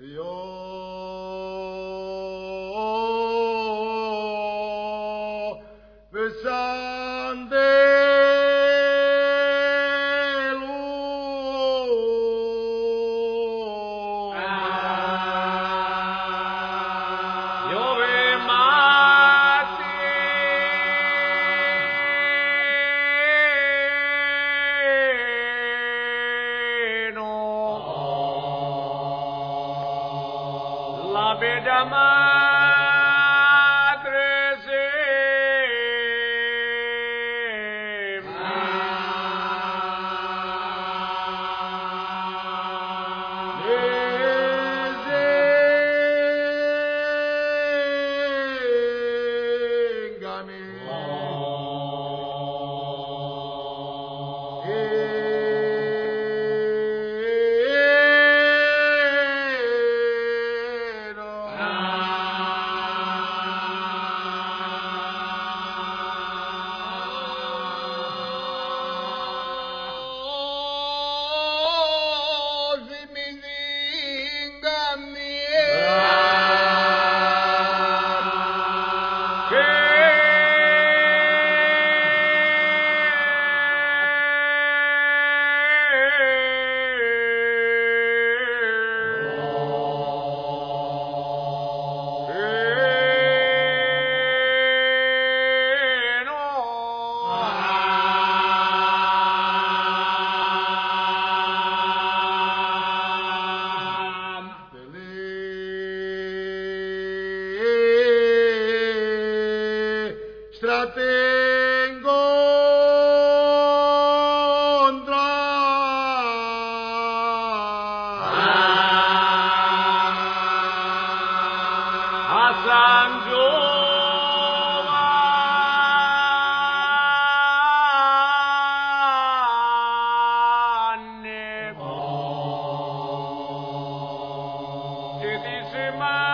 یو আমার 是吗？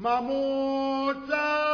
مموتاً